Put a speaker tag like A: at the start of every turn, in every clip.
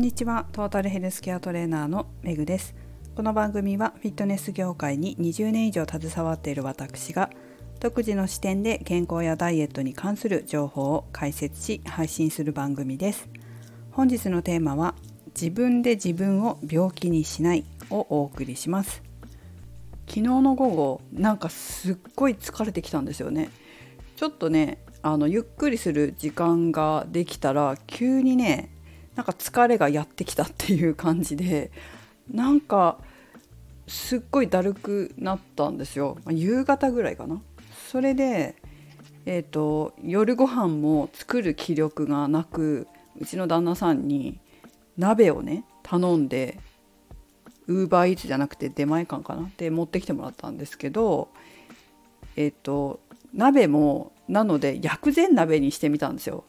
A: んにちは。トータルヘルスケアトレーナーのめぐです。この番組はフィットネス業界に20年以上携わっている私が独自の視点で健康やダイエットに関する情報を解説し配信する番組です。本日のテーマは自分で自分を病気にしないをお送りします。昨日の午後なんかすっごい疲れてきたんですよね。ちょっとねあのゆっくりする時間ができたら急にねなんか疲れがやってきたっていう感じでなんかすっごいだるくなったんですよ、ま、夕方ぐらいかな。それでえーと、夜ご飯も作る気力がなくうちの旦那さんに鍋をね頼んでウーバーイーツじゃなくて出前館かな。で持ってきてもらったんですけどえっ、ー、と鍋もなので薬膳鍋にしてみたんですよ。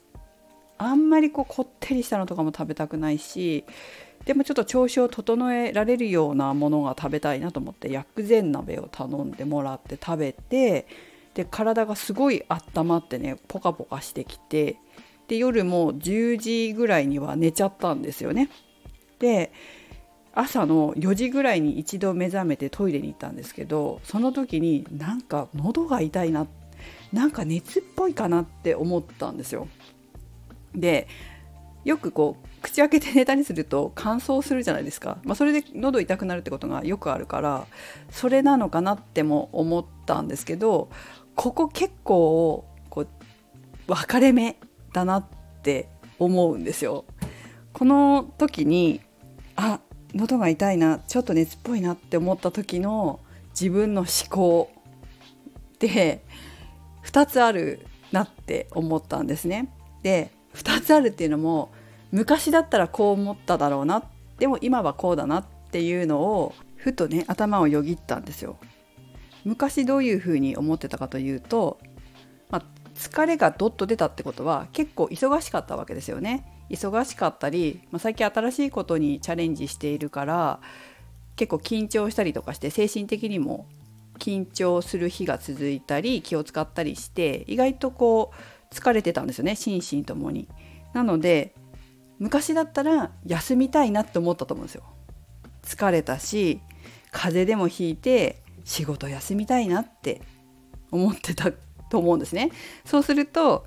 A: あんまりこうこってりしたのとかも食べたくないしでもちょっと調子を整えられるようなものが食べたいなと思って薬膳鍋を頼んでもらって食べてで体がすごい温まってねポカポカしてきてで夜も10時ぐらいには寝ちゃったんですよね。で朝の4時ぐらいに一度目覚めてトイレに行ったんですけどその時になんか喉が痛いななんか熱っぽいかなって思ったんですよ。でよくこう口開けて寝たりすると乾燥するじゃないですか、まあ、それで喉痛くなるってことがよくあるからそれなのかなっても思ったんですけどここ結構こう分かれ目だなって思うんですよ。この時にあ喉が痛いなちょっと熱っぽいなって思った時の自分の思考で2つあるなって思ったんですね。で2つあるっていうのも昔だったらこう思っただろうなでも今はこうだなっていうのをふとね頭をよぎったんですよ。昔どういうふうに思ってたかというと、まあ、疲れがどっと出たってことは結構忙しかったわけですよね。忙しかったり、まあ、最近新しいことにチャレンジしているから結構緊張したりとかして精神的にも緊張する日が続いたり気を使ったりして意外とこう疲れてたんですよね心身ともに。なので昔だったら休みたいなって思ったと思うんですよ。疲れたし風邪でもひいて仕事休みたいなって思ってたと思うんですね。そうすると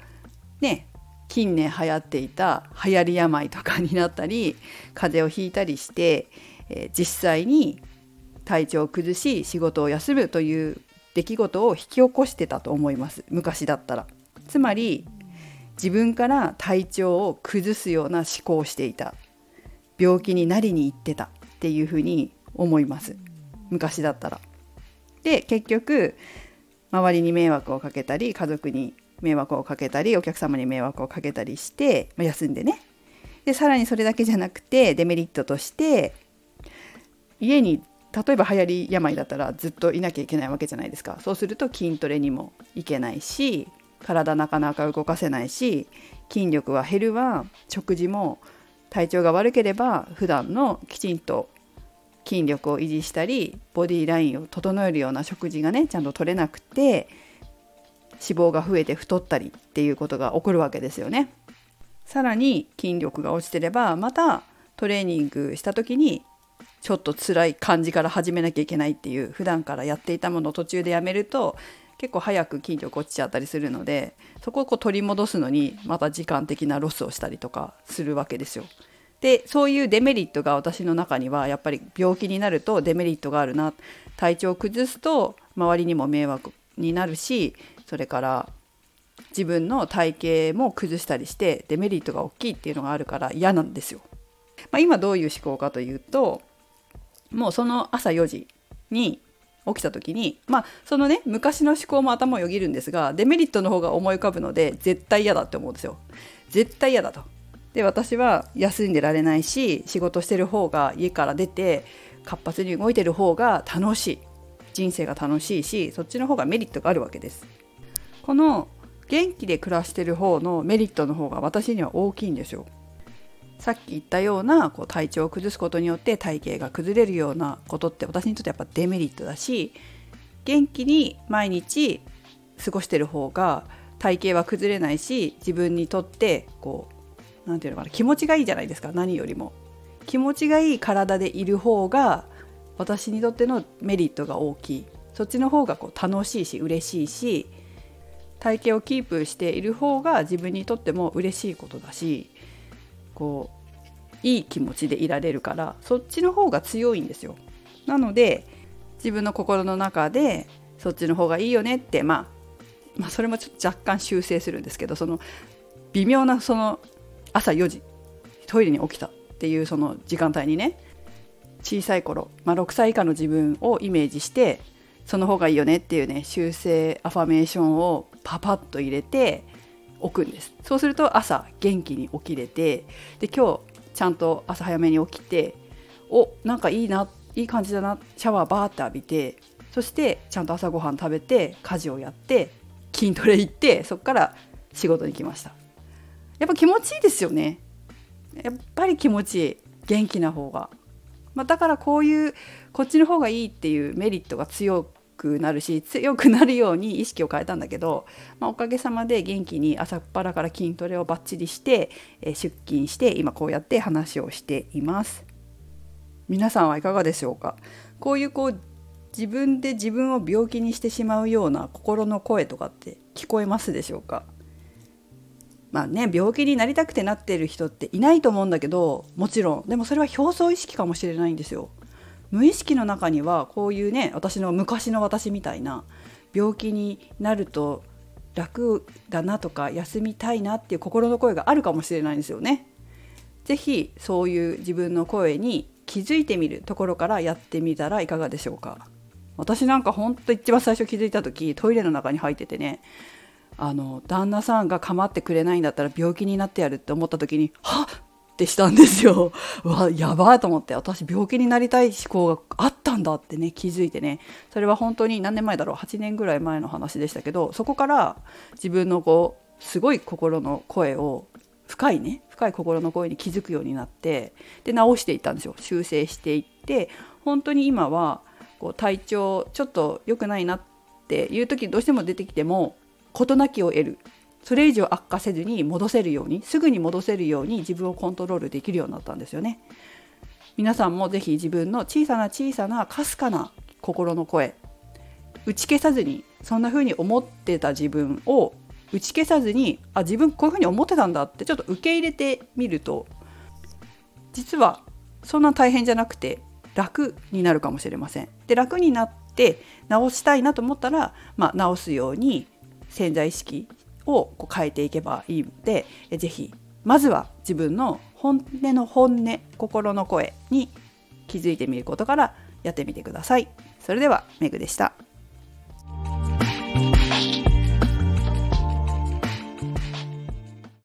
A: ね近年流行っていた流行り病とかになったり風邪をひいたりして、えー、実際に体調を崩し仕事を休むという出来事を引き起こしてたと思います昔だったら。つまり自分から体調を崩すような思考をしていた。病気になりに行ってた。っていうふうに思います。昔だったら。で結局周りに迷惑をかけたり家族に迷惑をかけたりお客様に迷惑をかけたりして、まあ、休んでね。でさらにそれだけじゃなくてデメリットとして家に例えば流行り病だったらずっといなきゃいけないわけじゃないですか。そうすると筋トレにも行けないし体なかなか動かせないし筋力は減るわ食事も体調が悪ければ普段のきちんと筋力を維持したりボディラインを整えるような食事がねちゃんと取れなくて脂肪が増えて太ったりっていうことが起こるわけですよね。さらに筋力が落ちてればまたトレーニングした時にちょっと辛い感じから始めなきゃいけないっていう普段からやっていたものを途中でやめると結構早く筋力落ちちゃったりするのでそこをこう取り戻すのにまた時間的なロスをしたりとかするわけですよ。でそういうデメリットが私の中にはやっぱり病気になるとデメリットがあるな体調を崩すと周りにも迷惑になるしそれから自分の体型も崩したりしてデメリットが大きいっていうのがあるから嫌なんですよ。まあ、今どういう思考かというともうその朝4時に起きた時にまあそのね昔の思考も頭をよぎるんですがデメリットの方が思い浮かぶので絶対嫌だって思うんですよ。絶対嫌だと。で私は休んでられないし仕事してる方が家から出て活発に動いてる方が楽しい人生が楽しいしそっちの方がメリットがあるわけです。この元気で暮らしてる方のメリットの方が私には大きいんですよ。さっき言ったようなこう体調を崩すことによって体型が崩れるようなことって私にとってやっぱデメリットだし元気に毎日過ごしてる方が体型は崩れないし自分にとってこう何て言うのかな気持ちがいいじゃないですか何よりも。気持ちがいい体でいる方が私にとってのメリットが大きい。そっちの方がこう楽しいし嬉しいし体型をキープしている方が自分にとっても嬉しいことだしこういい気持ちでいられるからそっちの方が強いんですよ。なので自分の心の中でそっちの方がいいよねって、まあ、まあそれもちょっと若干修正するんですけどその微妙なその朝4時トイレに起きたっていうその時間帯にね小さい頃、まあ、6歳以下の自分をイメージしてその方がいいよねっていうね修正アファメーションをパパッと入れて置くんです。そうすると朝元気に起きれてで今日ちゃんと朝早めに起きておなんかいいないい感じだなシャワーバーって浴びてそしてちゃんと朝ごはん食べて家事をやって筋トレ行ってそこから仕事に来ました。やっぱ気持ちいいですよね。やっぱり気持ちいい。元気な方が、まあ、だからこういうこっちの方がいいっていうメリットが強くなるし強くなるように意識を変えたんだけど、まあ、おかげさまで元気に朝っぱらから筋トレをバッチリして、えー、出勤して今こうやって話をしています。皆さんはいかがでしょうか？こういうこう自分で自分を病気にしてしまうような心の声とかって聞こえますでしょうか？まあね病気になりたくてなってる人っていないと思うんだけどもちろん。でもそれは表層意識かもしれないんですよ。無意識の中にはこういうね私の昔の私みたいな病気になると楽だなとか休みたいなっていう心の声があるかもしれないんですよね。是非そういう自分の声に気づいてみるところからやってみたらいかがでしょうか。私なんかほんと一番最初気づいた時トイレの中に入っててねあの旦那さんが構ってくれないんだったら病気になってやるって思った時にはっってしたんですよ。うわやばいと思って。私病気になりたい思考があったんだってね気づいてね。それは本当に何年前だろう。8年ぐらい前の話でしたけどそこから自分のこうすごい心の声を深いね深い心の声に気づくようになってで直していったんですよ。修正していって本当に今はこう体調ちょっと良くないなっていう時どうしても出てきても事なきを得る。それ以上悪化せずに戻せるようにすぐに戻せるように自分をコントロールできるようになったんですよね皆さんもぜひ自分の小さな小さなかすかな心の声打ち消さずにそんな風に思ってた自分を打ち消さずにあ自分こういう風に思ってたんだってちょっと受け入れてみると実はそんな大変じゃなくて楽になるかもしれません。で楽になって直したいなと思ったら、まあ、直すように潜在意識をこう変えていけばいいので是非まずは自分の本音の本音心の声に気づいてみることからやってみてください。それではメグでした。